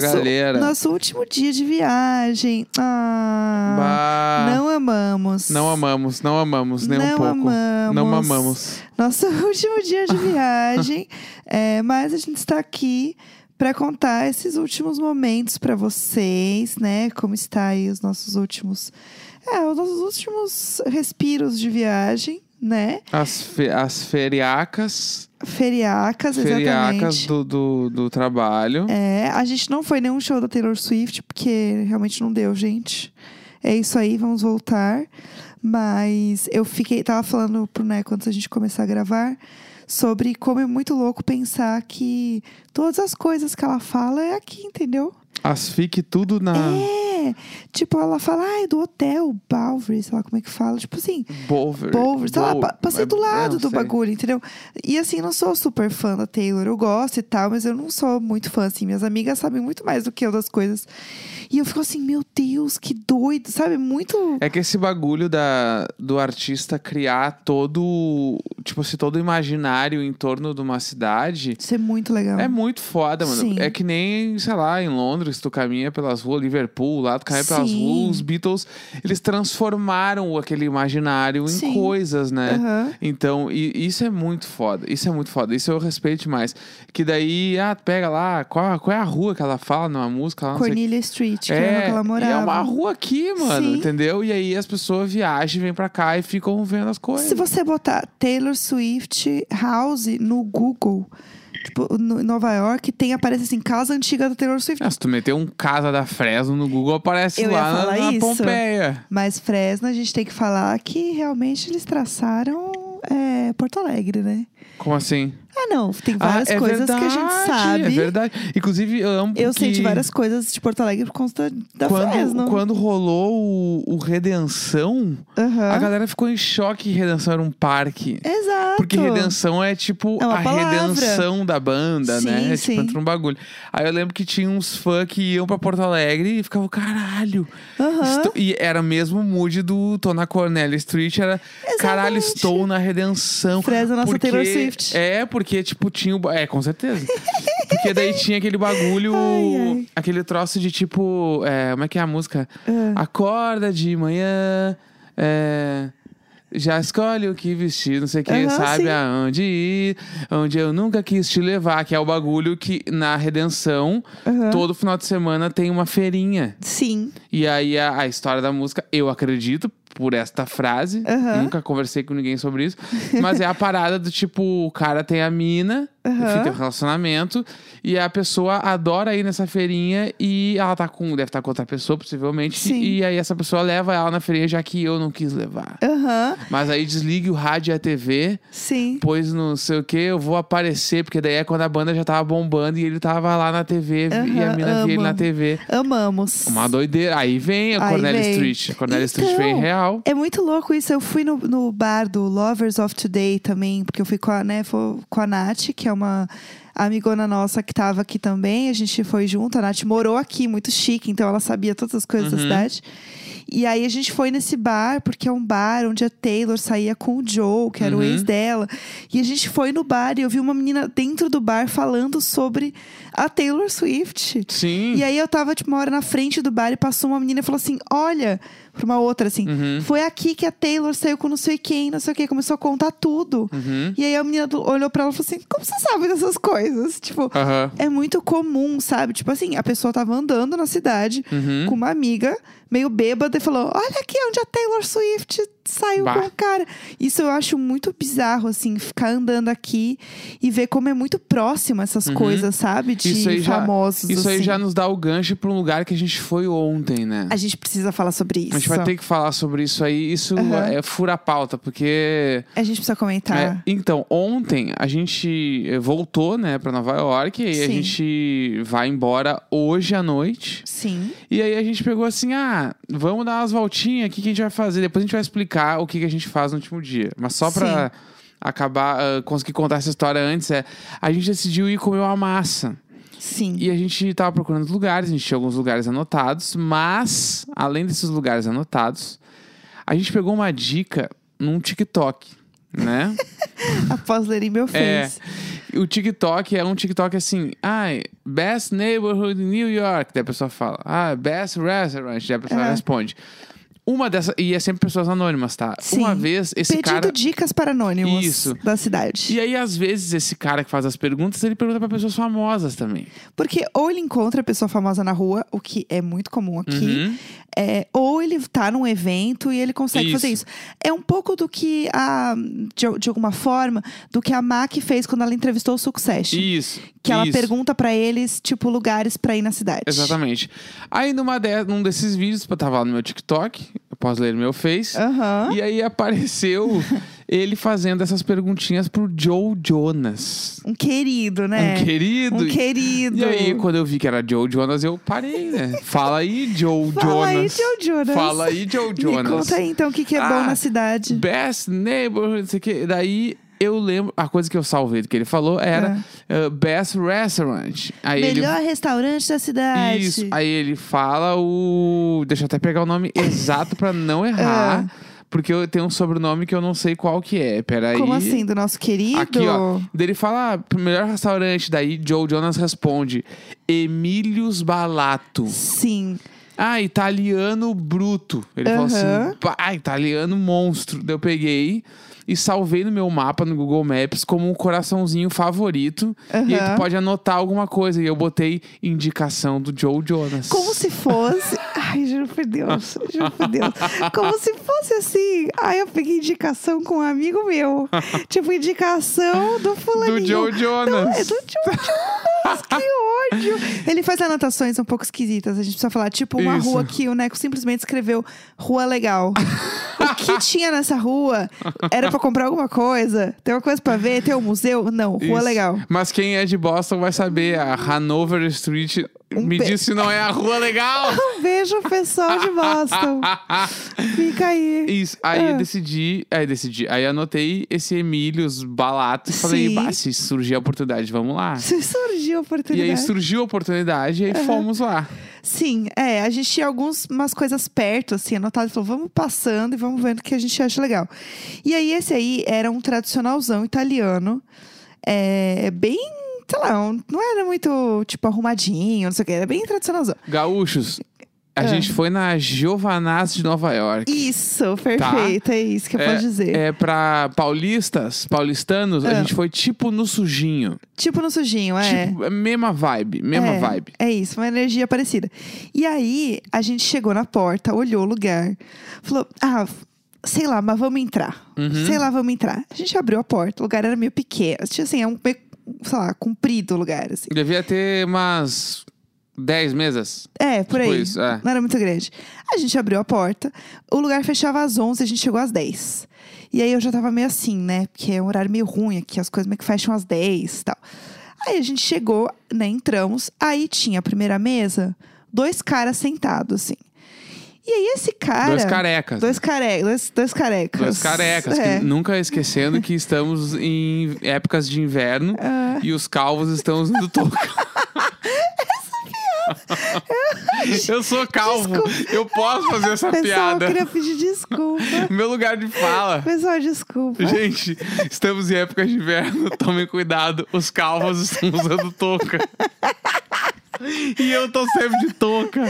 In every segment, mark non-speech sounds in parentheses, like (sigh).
nosso, galera. Nosso último dia de viagem. Ah, Bah, não amamos. não amamos, não amamos nem um Não pouco. amamos. Não amamos. Nosso (laughs) último dia de viagem. (laughs) é, mas a gente está aqui para contar esses últimos momentos para vocês, né? Como está aí os nossos últimos. É, os nossos últimos respiros de viagem, né? As, fe- as feriacas, Feriacas, feriacas exatamente. do, do, do trabalho. É, a gente não foi nenhum show da Taylor Swift, porque realmente não deu, gente. É isso aí, vamos voltar. Mas eu fiquei, tava falando pro Neco antes da gente começar a gravar sobre como é muito louco pensar que todas as coisas que ela fala é aqui, entendeu? As fique tudo na É, tipo, ela fala, ai, do hotel, Balvry, sei lá como é que fala. Tipo assim, Bover. Bover, sei lá, passei do é, lado não do sei. bagulho, entendeu? E assim, não sou super fã da Taylor, eu gosto e tal, mas eu não sou muito fã, assim. Minhas amigas sabem muito mais do que eu das coisas. E eu fico assim, meu Deus, que doido, sabe? Muito. É que esse bagulho da, do artista criar todo, tipo assim, todo imaginário em torno de uma cidade Isso é muito legal. é muito foda, mano. Sim. É que nem, sei lá, em Londres, tu caminha pelas ruas, Liverpool, lá tu caminha pelas Sim. ruas, os Beatles, eles transformaram aquele imaginário em Sim. coisas, né? Aham. Então, e- isso é muito foda. Isso é muito foda. Isso eu respeito demais. Que daí, ah, pega lá, qual, qual é a rua que ela fala numa música lá? Cornelia Street, que era que ela é, morava. é uma rua aqui, mano, Sim. entendeu? E aí as pessoas viajam, vêm pra cá e ficam vendo as coisas. Se você botar Taylor Swift House no Google, tipo, no, em Nova York, tem, aparece assim, casa antiga da Taylor Swift. Ah, se tu meter um Casa da Fresno no Google, aparece Eu lá na, na isso. Pompeia. Mas Fresno, a gente tem que falar que realmente eles traçaram é, Porto Alegre, né? Como assim? Ah, não. Tem várias ah, é coisas verdade, que a gente sabe. É verdade. Inclusive, eu amo Eu sei que de várias coisas de Porto Alegre por conta da quando, Fresno. quando rolou o, o Redenção, Aham. a galera ficou em choque que Redenção era um parque. Exato. Porque redenção é tipo É a palavra. redenção da banda, né? Sim, É sim. tipo, entra um bagulho. Aí eu lembro que tinha uns fãs que iam pra Porto Alegre e ficavam, caralho. Estou-" E era mesmo o mood do Tô na Cornelia Street, era caralho, Exatamente. estou na redenção. Fresno, nossa porque, Taylor Swift. É, porque, tipo, tinha o. É, com certeza. porque daí tinha aquele bagulho, (laughs) Ai, ai. aquele troço de tipo. é, como é que é a música? Ah. Acorda de manhã. É, já escolhe o que vestir, não sei o que, Aham, sabe sim. aonde ir, onde eu nunca quis te levar, que é o bagulho que na Redenção, Aham. todo final de semana tem uma feirinha. Sim. E aí a, a história da música, eu acredito por esta frase, Aham. nunca conversei com ninguém sobre isso, mas é a parada do tipo, o cara tem a mina, Aham. fica em relacionamento, e a pessoa adora ir nessa feirinha e ela tá com, deve estar com outra pessoa, possivelmente, Sim. e aí essa pessoa leva ela na feirinha já que eu não quis levar. Aham. Mas aí desligue o rádio e a TV, Sim. pois não sei o que, eu vou aparecer, porque daí é quando a banda já tava bombando e ele tava lá na TV e a mina via ele na amo. TV. Amamos. Uma doideira. Aí vem a Cornelia. Street. A Cornelia Street Então, vem real. É muito louco isso. Eu fui no, no bar do Lovers of Today também, porque eu fui com a, né, fui com a Nath, que é uma uma amigona nossa que tava aqui também. A gente foi junto. A Nath morou aqui, muito chique, então ela sabia todas as coisas da Uhum. cidade. E aí a gente foi nesse bar, porque é um bar onde a Taylor saía com o Joe, que era o Uhum. ex dela. E a gente foi no bar e eu vi uma menina dentro do bar falando sobre a Taylor Swift. Sim. E aí eu tava, tipo, uma hora na frente do bar e passou uma menina e falou assim: olha, pra uma outra, assim, Uhum. foi aqui que a Taylor saiu com não sei quem, não sei o que, começou a contar tudo. Uhum. E aí a menina olhou pra ela e falou assim: como você sabe dessas coisas? Tipo, Aham. é muito comum, sabe? Tipo assim, a pessoa tava andando na cidade Uhum. com uma amiga, meio bêbada, e falou: Olha aqui onde a Taylor Swift saiu Bah. com o cara. Isso eu acho muito bizarro, assim, ficar andando aqui e ver como é muito próximo essas coisas, sabe? De Uhum. Isso aí já- famosos. Isso aí assim. já nos dá o gancho pra um lugar que a gente foi ontem, né? A gente precisa falar sobre isso. A gente vai ter que falar sobre isso aí. Isso Aham. é fura pauta, porque. A gente precisa comentar. é, então, ontem a gente eh, voltou, né, pra Nova York. E aí a gente vai embora hoje à noite. Sim. E aí a gente pegou assim: ah, vamos dar umas voltinhas, o que, a gente vai fazer? Depois a gente vai explicar o que, que a gente faz no último dia. Mas só pra acabar, ah, conseguir contar essa história antes, é. A gente decidiu ir comer uma massa. Sim. E a gente tava procurando lugares, a gente tinha alguns lugares anotados, mas, além desses lugares anotados, a gente pegou uma dica num TikTok, né? (laughs) Após lerem meu É. O TikTok é um TikTok assim, ai, best neighborhood in New York. Daí a pessoa fala, ah, best restaurant. Daí a pessoa É. responde. Uma dessas. E é sempre pessoas anônimas, tá? Sim. Uma vez, esse Pedindo cara. dicas para anônimos Isso. da cidade. E aí, às vezes, esse cara que faz as perguntas, ele pergunta pra pessoas famosas também. Porque ou ele encontra a pessoa famosa na rua, o que é muito comum aqui, Uhum. é, ou ele tá num evento e ele consegue fazer Isso. isso. É um pouco do que a. De, de alguma forma, do que a Mac fez quando ela entrevistou o Succession. Isso. Que ela isso. pergunta pra eles, tipo, lugares pra ir na cidade. Exatamente. Aí, numa de... num desses vídeos, eu tava lá no meu TikTok, posso ler meu Face. Aham. E aí apareceu (laughs) ele fazendo essas perguntinhas pro Joe Jonas. Um querido, né? Um querido. Um querido. E aí, quando eu vi que era Joe Jonas, eu parei, né? Fala aí, Joe Fala aí, Jonas. Joe Jonas. Fala aí, Joe Me Jonas. conta aí, então, o que, que é bom Ah, na cidade. Best neighborhood, não sei o que. Daí eu lembro, a coisa que eu salvei do que ele falou era uh, Best Restaurant. Aí ele Melhor restaurante da cidade. Isso. Aí ele fala o. Deixa eu até pegar o nome exato pra não (laughs) errar. Porque eu tenho um sobrenome que eu não sei qual que é. Peraí. Como assim? Do nosso querido? Aqui, ó. Daí ele fala, ah, melhor restaurante. Daí Joe Jonas responde: Emílios Balato. Sim. Ah, italiano bruto. Ele falou Aham. assim: pá, italiano monstro. Daí eu peguei e salvei no meu mapa no Google Maps como um coraçãozinho favorito. E aí tu pode anotar alguma coisa. E eu botei indicação do Joe Jonas. Como se fosse. (laughs) Ai, juro por Deus. Juro por Deus. Como se fosse assim. Ai, eu peguei indicação com um amigo meu. tipo, indicação do fulaninho. Do Joe Jonas. Não, é do Joe Jonas. que ódio. Ele faz anotações um pouco esquisitas. A gente precisa falar. Tipo, uma Isso. rua que o Neco simplesmente escreveu Rua Legal. O que tinha nessa rua? Era pra comprar alguma coisa? Tem uma coisa pra ver? Tem um museu? Não, Rua Isso. Legal. Mas quem é de Boston vai saber. A Hanover Street Um me diz se não é a rua legal. (laughs) Um beijo, pessoal de Boston. (laughs) Fica aí. Isso. Aí Ah. eu decidi. Aí decidi. Aí anotei esse Emílios Balato e falei, bah, se surgir a oportunidade, vamos lá. Se surgiu a E oportunidade. aí surgiu a oportunidade e aí fomos lá. Sim, é, a gente tinha algumas coisas perto, assim, anotadas, falou, vamos passando e vamos vendo o que a gente acha legal. E aí, esse aí era um tradicionalzão italiano, é, bem, sei lá, não era muito, tipo, arrumadinho, não sei o que, era bem tradicionalzão. Gaúchos, a Ah. gente foi na Giovanaz de Nova York. Isso, perfeito, é isso que eu posso dizer. É pra paulistas, paulistanos, a Ah. gente foi tipo no sujinho. Tipo no sujinho, é. Tipo, é mesma vibe, mesma é, vibe. É isso, uma energia parecida. E aí, a gente chegou na porta, olhou o lugar, falou: ah, sei lá, mas vamos entrar. Uhum. Sei lá, vamos entrar. A gente abriu a porta, o lugar era meio pequeno. Tinha assim, é um meio, sei lá, comprido o lugar, assim. Devia ter umas 10 mesas. É, por Tipo aí. isso, é. Não era muito grande. A gente abriu a porta, o lugar fechava às 11, a gente chegou às 10. E aí eu já tava meio assim, né? Porque é um horário meio ruim aqui, as coisas meio que fecham às 10 e tal. Aí a gente chegou, né? Entramos, aí tinha a primeira mesa, dois caras sentados, assim. E aí esse cara. Dois carecas. Dois, care... dois, dois carecas. Dois carecas, É. nunca esquecendo que estamos em épocas de inverno Ah. e os calvos estão usando touca. (laughs) Eu sou calvo, Desculpa. eu posso fazer essa Pessoal, piada. eu queria pedir desculpa. (laughs) Meu lugar de fala. Pessoal, desculpa. Gente, estamos em época de inverno, tomem cuidado, os calvos estão usando touca. E eu tô sempre de touca.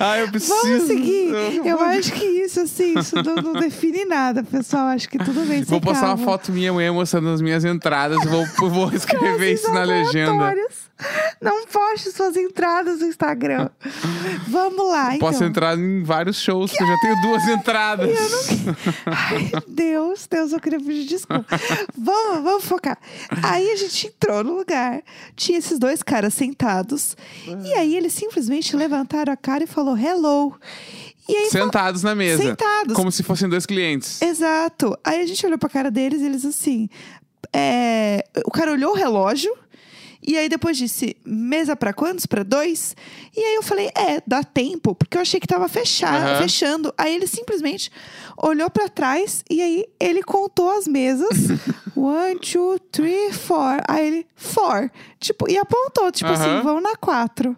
Ah, eu preciso. Vamos seguir. Eu acho que isso, assim, isso não, não define nada, pessoal. Acho que tudo bem. Vou postar uma foto minha amanhã mostrando as minhas entradas. Vou, vou (laughs) escrever Frases isso na legenda. Não poste suas entradas no Instagram. Vamos lá, então. Posso entrar em vários shows, que eu já tenho duas (laughs) entradas. Ai, Deus, Deus, eu queria pedir desculpa. vamos, vamos focar. Aí a gente entrou no lugar, tinha esses dois caras sentados, e aí eles simplesmente levantaram a cara e falou hello. E aí Sentados na mesa. Sentados. Como se fossem dois clientes. Exato. Aí a gente olhou pra cara deles e eles assim. é, O cara olhou o relógio. E aí depois disse, mesa pra quantos? Pra dois? E aí eu falei, é, dá tempo, porque eu achei que tava fechado, Aham. fechando. Aí ele simplesmente olhou pra trás e aí ele contou as mesas. (laughs) One, two, three, four. Aí ele, four. Tipo, e apontou, tipo assim, Aham. vão na quatro.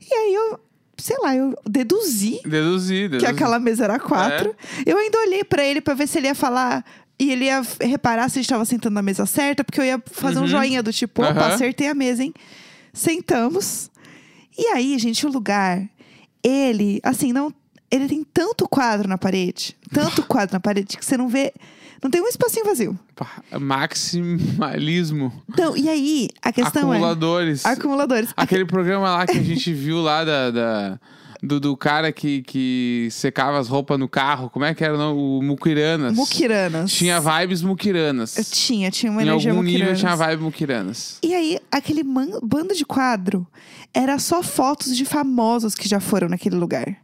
E aí eu, sei lá, eu deduzi Deduzir, que deduzir. aquela mesa era quatro. É. Eu ainda olhei pra ele pra ver se ele ia falar E ele ia reparar se a gente tava sentando na mesa certa, porque eu ia fazer um joinha do tipo, opa, Aham. acertei a mesa, hein? Sentamos. E aí, gente, o lugar, ele, assim, não. Ele tem tanto quadro na parede, tanto (laughs) quadro na parede, que você não vê. Não tem um espacinho vazio. Maximalismo. Então, e aí, a questão Acumuladores. é. Acumuladores. Aquele programa lá que a gente viu lá da. da- do, do cara que, que secava as roupas no carro. Como é que era o nome? O Mukiranas. Mukiranas. Tinha vibes Mukiranas. Eu tinha, tinha uma em energia algum nível Mukiranas. tinha vibe Mukiranas. E aí, aquele man- bando de quadro era só fotos de famosos que já foram naquele lugar.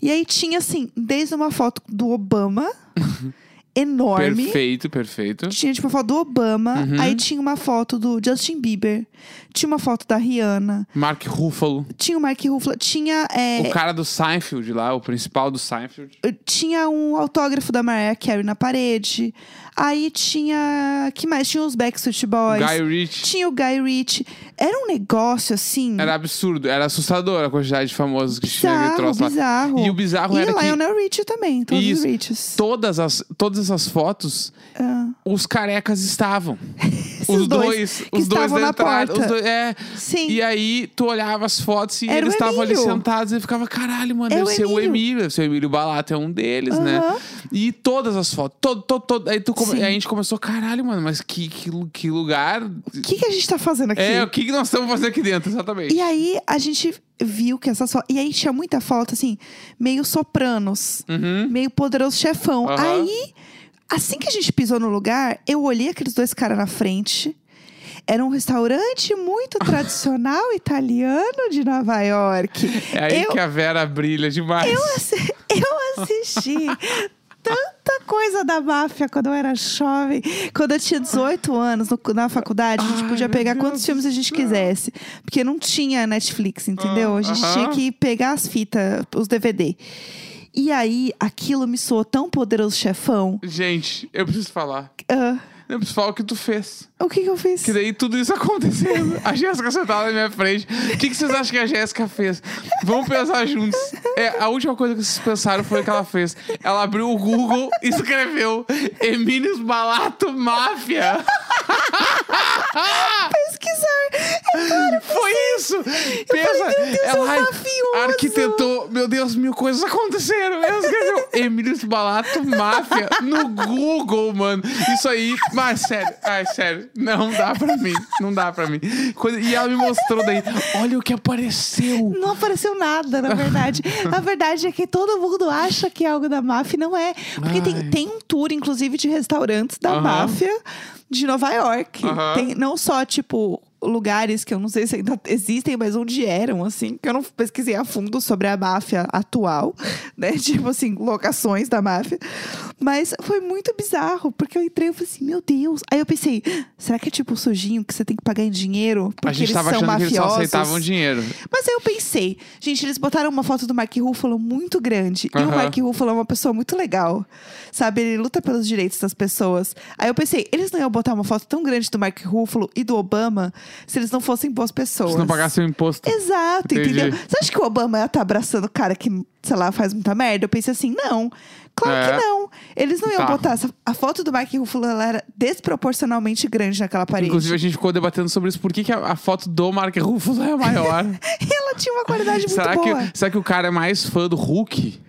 E aí tinha, assim, desde uma foto do Obama, (laughs) enorme. Perfeito, perfeito. Tinha, tipo, a foto do Obama. Uhum. Aí tinha uma foto do Justin Bieber. Tinha uma foto da Rihanna. Mark Ruffalo. Tinha o Mark Ruffalo. Tinha, é, O cara do Seinfeld lá, o principal do Seinfeld. tinha um autógrafo da Mariah Carey na parede. Aí tinha... que mais? Tinha os Backstreet Boys. Guy Ritchie. Tinha o Guy Ritchie. Era um negócio, assim... Era absurdo, era assustador a quantidade de famosos que tinha Bizarro, aquele troço lá. bizarro. E o bizarro e era que Lionel Richie também, todos Isso. os Riches. todas, as, todas essas fotos, Ah, os carecas estavam. (laughs) os dois, dois, que os dois na entrada. porta. Dois, é. Sim. E aí tu olhava as fotos e Era eles estavam ali Emílio. sentados e ficava, caralho, mano, É deve o ser o Emílio. Emílio, deve ser o Emílio Balato, é um deles, né? E todas as fotos, todo, todo, todo. Aí, tu come- aí a gente começou, caralho, mano, mas que, que, que lugar. O que, que a gente tá fazendo aqui? É, o que, que nós estamos fazendo aqui dentro, exatamente. E aí a gente viu que essas fotos. E aí tinha muita foto, assim, meio sopranos, Uhum. meio poderoso chefão. Aham. Aí, assim que a gente pisou no lugar, eu olhei aqueles dois caras na frente. Era um restaurante muito (laughs) tradicional italiano de Nova York. É aí eu, que a Vera brilha demais. assi- eu assisti (laughs) tanta coisa da máfia quando eu era jovem. Quando eu tinha 18 anos no- na faculdade, a gente Ai, podia pegar quantos filmes a gente quisesse. Porque não tinha Netflix, entendeu? A gente Ah, tinha aham. que pegar as fitas, os DVD. E aí, aquilo me soou tão poderoso chefão. Gente, eu preciso falar. Ah, Eu preciso falar o que tu fez. o que, que eu fiz? Que daí tudo isso (laughs) acontecendo. A Jéssica sentada na minha frente. O que, que vocês acham que a Jéssica fez? Vamos pensar juntos. É, a última coisa que vocês pensaram foi o que ela fez. Ela abriu o Google e escreveu Emílios Balato Máfia. (laughs) Pesquisar. Foi isso! Pensa, meu Deus, é um ela mafioso. arquitetou, meu Deus, mil coisas aconteceram. Ela escreveu (laughs) Emílios Balato Máfia no Google, mano. Isso aí, mas sério, ai, sério, não dá pra mim, não dá pra mim. Quando- e ela me mostrou daí, olha o que apareceu. Não apareceu nada, na verdade. a verdade é que todo mundo acha que é algo da máfia e não é. Porque tem, Ai. tem um tour, inclusive, de restaurantes da Aham. máfia de Nova York. Aham. Tem não só, tipo, lugares que eu não sei se ainda existem, mas onde eram, assim. Que eu não pesquisei a fundo sobre a máfia atual, (laughs) né? Tipo assim, locações da máfia. Mas foi muito bizarro, porque eu entrei e falei assim, meu Deus. Aí eu pensei, será que é tipo sujinho que você tem que pagar em dinheiro? Porque a gente eles tava são achando que eles só mafiosos? aceitavam dinheiro. Mas aí eu pensei, gente, eles botaram uma foto do Mark Ruffalo muito grande. E o. Mark Ruffalo é uma pessoa muito legal. Sabe? Ele luta pelos direitos das pessoas. Aí eu pensei, eles não iam botar uma foto tão grande do Mark Ruffalo e do Obama se eles não fossem boas pessoas. Se não pagasse o imposto. Exato, Entendi. entendeu? Você acha que o Obama ia estar abraçando o cara que, sei lá, faz muita merda? Eu pensei assim, não. Claro É. que não. Eles não iam Tá. botar. essa- A foto do Mark Ruffalo era desproporcionalmente grande naquela parede. Inclusive, a gente ficou debatendo sobre isso. Por que, que a, a foto do Mark Ruffalo é maior? (laughs) ela tinha uma qualidade (laughs) muito será, boa. que, será que o cara é mais fã do Hulk?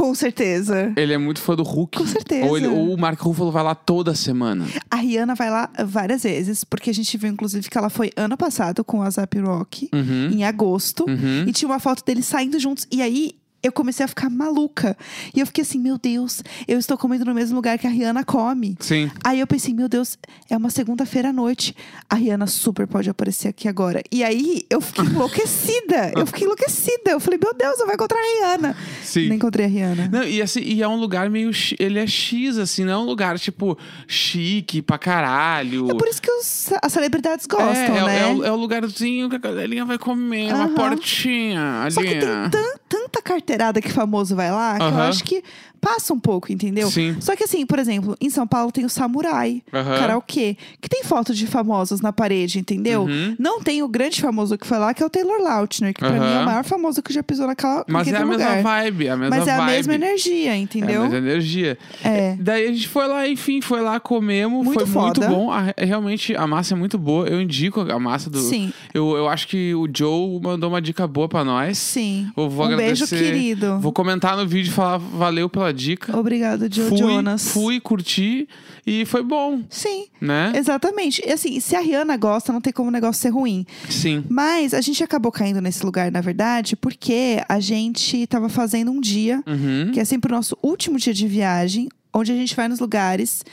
Com certeza. Ele é muito fã do Hulk. Com certeza. Ou, ele- ou o Mark Ruffalo vai lá toda semana. A Rihanna vai lá várias vezes, porque a gente viu, inclusive, que ela foi ano passado com a Zap Rock, Uhum. em agosto, Uhum. e tinha uma foto deles saindo juntos. E aí eu comecei a ficar maluca. E eu fiquei assim, meu Deus, eu estou comendo no mesmo lugar que a Rihanna come. Sim. Aí eu pensei, meu Deus, é uma segunda-feira à noite. A Rihanna super pode aparecer aqui agora. E aí eu fiquei (laughs) enlouquecida. eu fiquei enlouquecida. Eu falei, meu Deus, eu vou encontrar a Rihanna. Sim. Não encontrei a Rihanna. Não, e, assim, e é um lugar meio. Ele é X, assim, não é um lugar, tipo, chique pra caralho. É por isso que os- as celebridades É, gostam, é, né? é o, é o lugarzinho que a galerinha vai comer, uma Aham. portinha ali. Só que tem tan- tanta carteirada que famoso vai lá, que eu acho que passa um pouco, entendeu? Sim. Só que assim, por exemplo, em São Paulo tem o Samurai, Aham. karaokê, que tem foto de famosos na parede, entendeu? Uhum. Não tem o grande famoso que foi lá, que é o Taylor Lautner, que pra Aham. mim é o maior famoso que já pisou naquela, Mas é a mesma lugar. vibe, a mesma Mas é a vibe. mesma energia, É entendeu? a mesma energia. É. Daí a gente foi lá, enfim, foi lá, comemos. Muito foi muito foda. bom. A- realmente, a massa é muito boa. Eu indico a massa do. Sim, Eu, eu acho que o Joe mandou uma dica boa pra nós. sim. Eu vou um beijo, agradecer. querido. Vou comentar no vídeo e falar valeu pela dica. Obrigado, Joe fui, Jonas. fui, curti e foi bom, Sim, né? exatamente. E assim, se a Rihanna gosta, não tem como o negócio ser ruim. Sim. Mas a gente acabou caindo nesse lugar, na verdade, porque a gente tava fazendo um dia, Uhum. que é sempre o nosso último dia de viagem, onde a gente vai nos lugares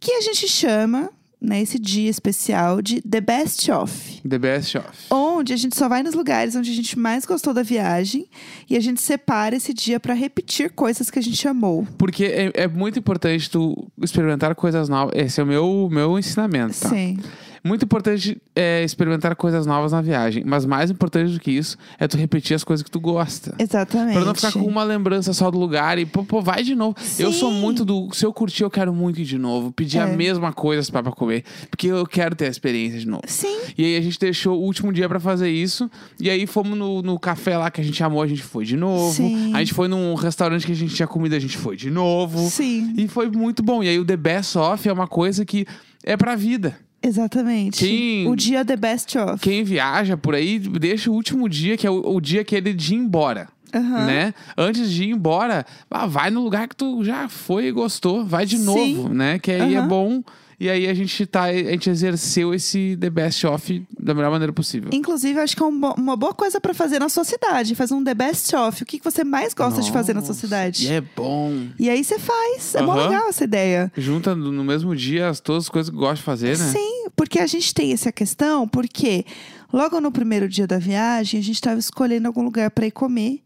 que a gente chama, né, esse dia especial de The Best Of. The best of. Onde a gente só vai nos lugares onde a gente mais gostou da viagem e a gente separa esse dia pra repetir coisas que a gente amou. Porque é, é muito importante tu experimentar coisas novas. Esse é o meu, meu ensinamento, tá? Sim. Muito importante é experimentar coisas novas na viagem. Mas mais importante do que isso é tu repetir as coisas que tu gosta. Exatamente. Pra não ficar com uma lembrança só do lugar e, pô, pô, vai de novo. Eu sou Sim. muito do. Se eu curtir, eu quero muito ir de novo. Pedir a É. mesma coisa pra, pra comer. Porque eu quero ter a experiência de novo. Sim. E aí a gente deixou o último dia pra fazer isso. E aí fomos no, no café lá que a gente amou, a gente foi de novo. Sim. A gente foi num restaurante que a gente tinha comida, a gente foi de novo. Sim. E foi muito bom. E aí o The Best Off é uma coisa que é pra vida. Exatamente. Quem- O dia The Best Of. Quem viaja por aí, deixa o último dia, que é o, o dia que ele de ir embora. Aham. Né? Antes de ir embora, ah, vai no lugar que tu já foi e gostou, vai de Sim. novo, né? Que aí é Aham. bom. E aí a gente tá, a gente exerceu esse The Best Off da melhor maneira possível. Inclusive, acho que é um uma boa coisa pra fazer na sua cidade. Fazer um The Best Of. O que que você mais gosta de fazer na sua Nossa, cidade? E é bom. E aí você faz. É Aham. legal essa ideia. Junta no no mesmo dia as, todas as coisas que gosta de fazer, né? Sim, porque a gente tem essa questão, porque logo no primeiro dia da viagem, a gente estava escolhendo algum lugar para ir comer.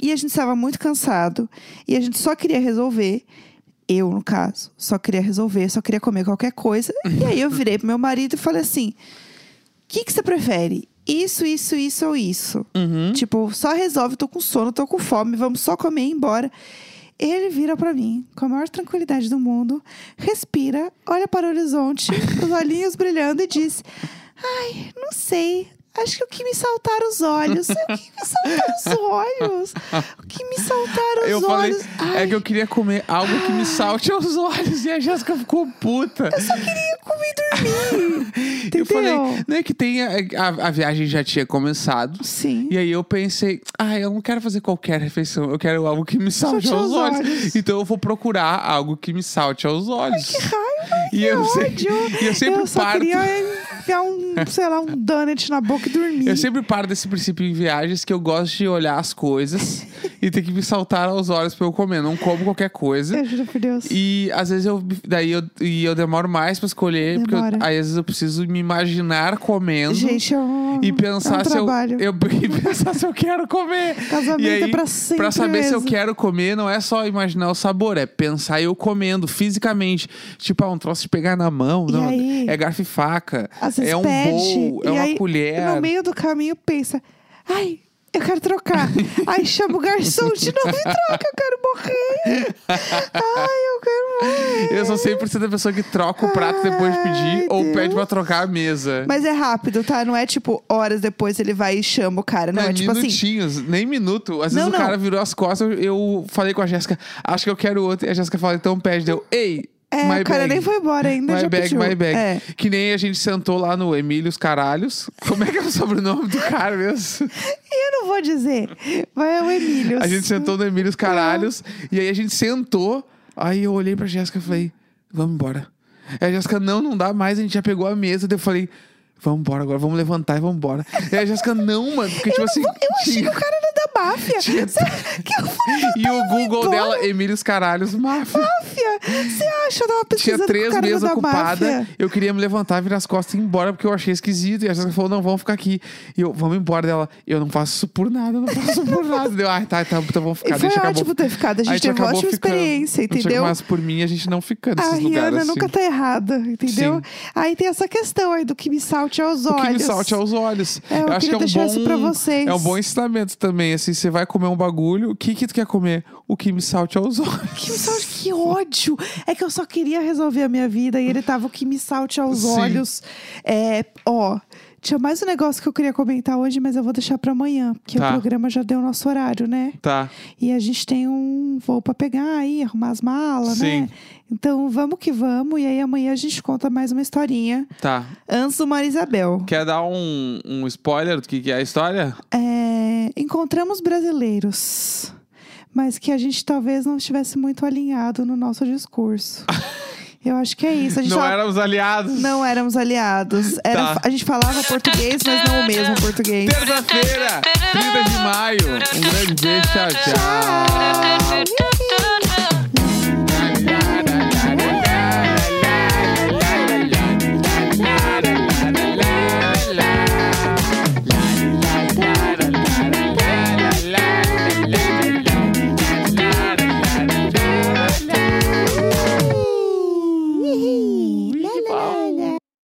E a gente estava muito cansado. E a gente só queria resolver. Eu, no caso, só queria resolver, só queria comer qualquer coisa. E aí eu virei pro meu marido e falei assim: o que, que você prefere? Isso, isso, isso ou isso? Uhum. Tipo, só resolve, tô com sono, tô com fome, vamos só comer e ir embora. Ele vira pra mim, com a maior tranquilidade do mundo, respira, olha para o horizonte, os olhinhos brilhando e diz: Ai, não sei. Acho que o que me saltaram os olhos. O que me saltaram os olhos? O que me saltaram os Eu falei, olhos? Ai, é que eu queria comer algo que me salte aos olhos. E a Jéssica ficou puta. eu só queria comer e dormir. Entendeu? (laughs) Eu falei, não é que tem. A, a- a viagem já tinha começado. Sim. E aí eu pensei, ah, eu não quero fazer qualquer refeição, eu quero algo que me salte Salte aos aos olhos. olhos. Então eu vou procurar algo que me salte aos olhos. Que raiva, E que eu ódio. e eu sempre só parto- queria enfiar um, sei lá, um donut na boca e dormir. Eu sempre paro desse princípio em viagens que eu gosto de olhar as coisas (laughs) e ter que me saltar aos olhos pra eu comer. Não como qualquer coisa. Eu juro por Deus. E às vezes eu daí eu, e eu demoro mais pra escolher, porque eu- Demora. aí às vezes eu preciso me imaginar comendo Gente, é um, e pensar é um se eu, eu (laughs) e pensar se eu quero comer. Casamento e aí, é pra sempre Pra saber se eu mesmo. quero comer, não é só imaginar o sabor, é pensar eu comendo fisicamente. Tipo, ah, um troço de pegar na mão, E não. aí? É garfo e faca. Às vezes é um pede, bowl, é uma aí, colher. No meio do caminho pensa, ai, eu quero trocar. (laughs) aí chama o garçom de novo e troca, eu quero morrer. ai, eu quero morrer. Eu sou 100% a pessoa que troca o prato depois de pedir Ai, ou Deus. pede pra trocar a mesa. Mas é rápido, tá? Não é tipo horas depois ele vai e chama o cara. Não, é, tipo assim. minutinhos, nem minuto. Às vezes Não, o cara não. virou as costas, eu, eu falei com a Jéssica, acho que eu quero outro. E a Jéssica falou, então pede. Deu, ei, É, my o cara bag. nem foi embora ainda, My já bag, pediu. my bag. É. Que nem a gente sentou lá no Emílios Caralhos. Como é que é o sobrenome do cara mesmo? E (laughs) eu não vou dizer. Vai o Emílio. A gente sentou no Emílios Caralhos. E aí a gente sentou. Aí eu olhei pra Jéssica e falei, vamos embora. Aí a Jéssica, não, não dá mais. A gente já pegou a mesa. Daí eu falei, vamos embora agora, vamos levantar e vamos embora. Aí a Jéssica, não, mano. Porque tipo assim. Eu achei que o cara máfia. Tinha- Sabe? (laughs) Que eu fui E o Google dela, Emílios Caralhos Máfia. máfia. Você acha? Eu tava pesquisando Tinha o três meses da ocupada. máfia. Eu queria me levantar, virar as costas e ir embora, porque eu achei esquisito. E a Jéssica falou: não, vamos ficar aqui. E eu, vamos embora dela. Eu não faço isso por nada, eu não faço por (laughs) nada. Deu, ah, tá, tá, então vamos ficar. E foi deixa ótimo acabou. ter ficado. A gente teve uma ótima ficando. experiência, entendeu? Mas por mim, a gente não fica A nesses Rihanna lugares. assim. nunca tá errada, entendeu? Sim. Aí tem essa questão aí do que me salte aos O olhos. que me salte aos olhos. É, eu acho queria que é um bom, isso pra vocês. É um bom ensinamento também. Assim, você vai comer um bagulho, o que que tu quer comer? O que me salte aos (laughs) olhos. Que me salte, que ódio! É que eu só queria resolver a minha vida e ele tava o que me salte aos Sim. olhos. É, ó, tinha mais um negócio que eu queria comentar hoje, mas eu vou deixar pra amanhã, porque Tá. o programa já deu o nosso horário, né? Tá. E a gente tem um voo pra pegar aí, arrumar as malas, Sim. né? Então vamos que vamos, e aí amanhã a gente conta mais uma historinha Tá. antes do Maria Isabel. Quer dar um, um spoiler do que, que é a história? É, encontramos brasileiros, mas que a gente talvez não estivesse muito alinhado no nosso discurso. (laughs) Eu acho que é isso. A gente Não éramos aliados. não éramos aliados. Era, Tá. A gente falava português, mas não o mesmo português. Terça-feira, 30 de maio. Um grande beijo, tchau, tchau. Tchau!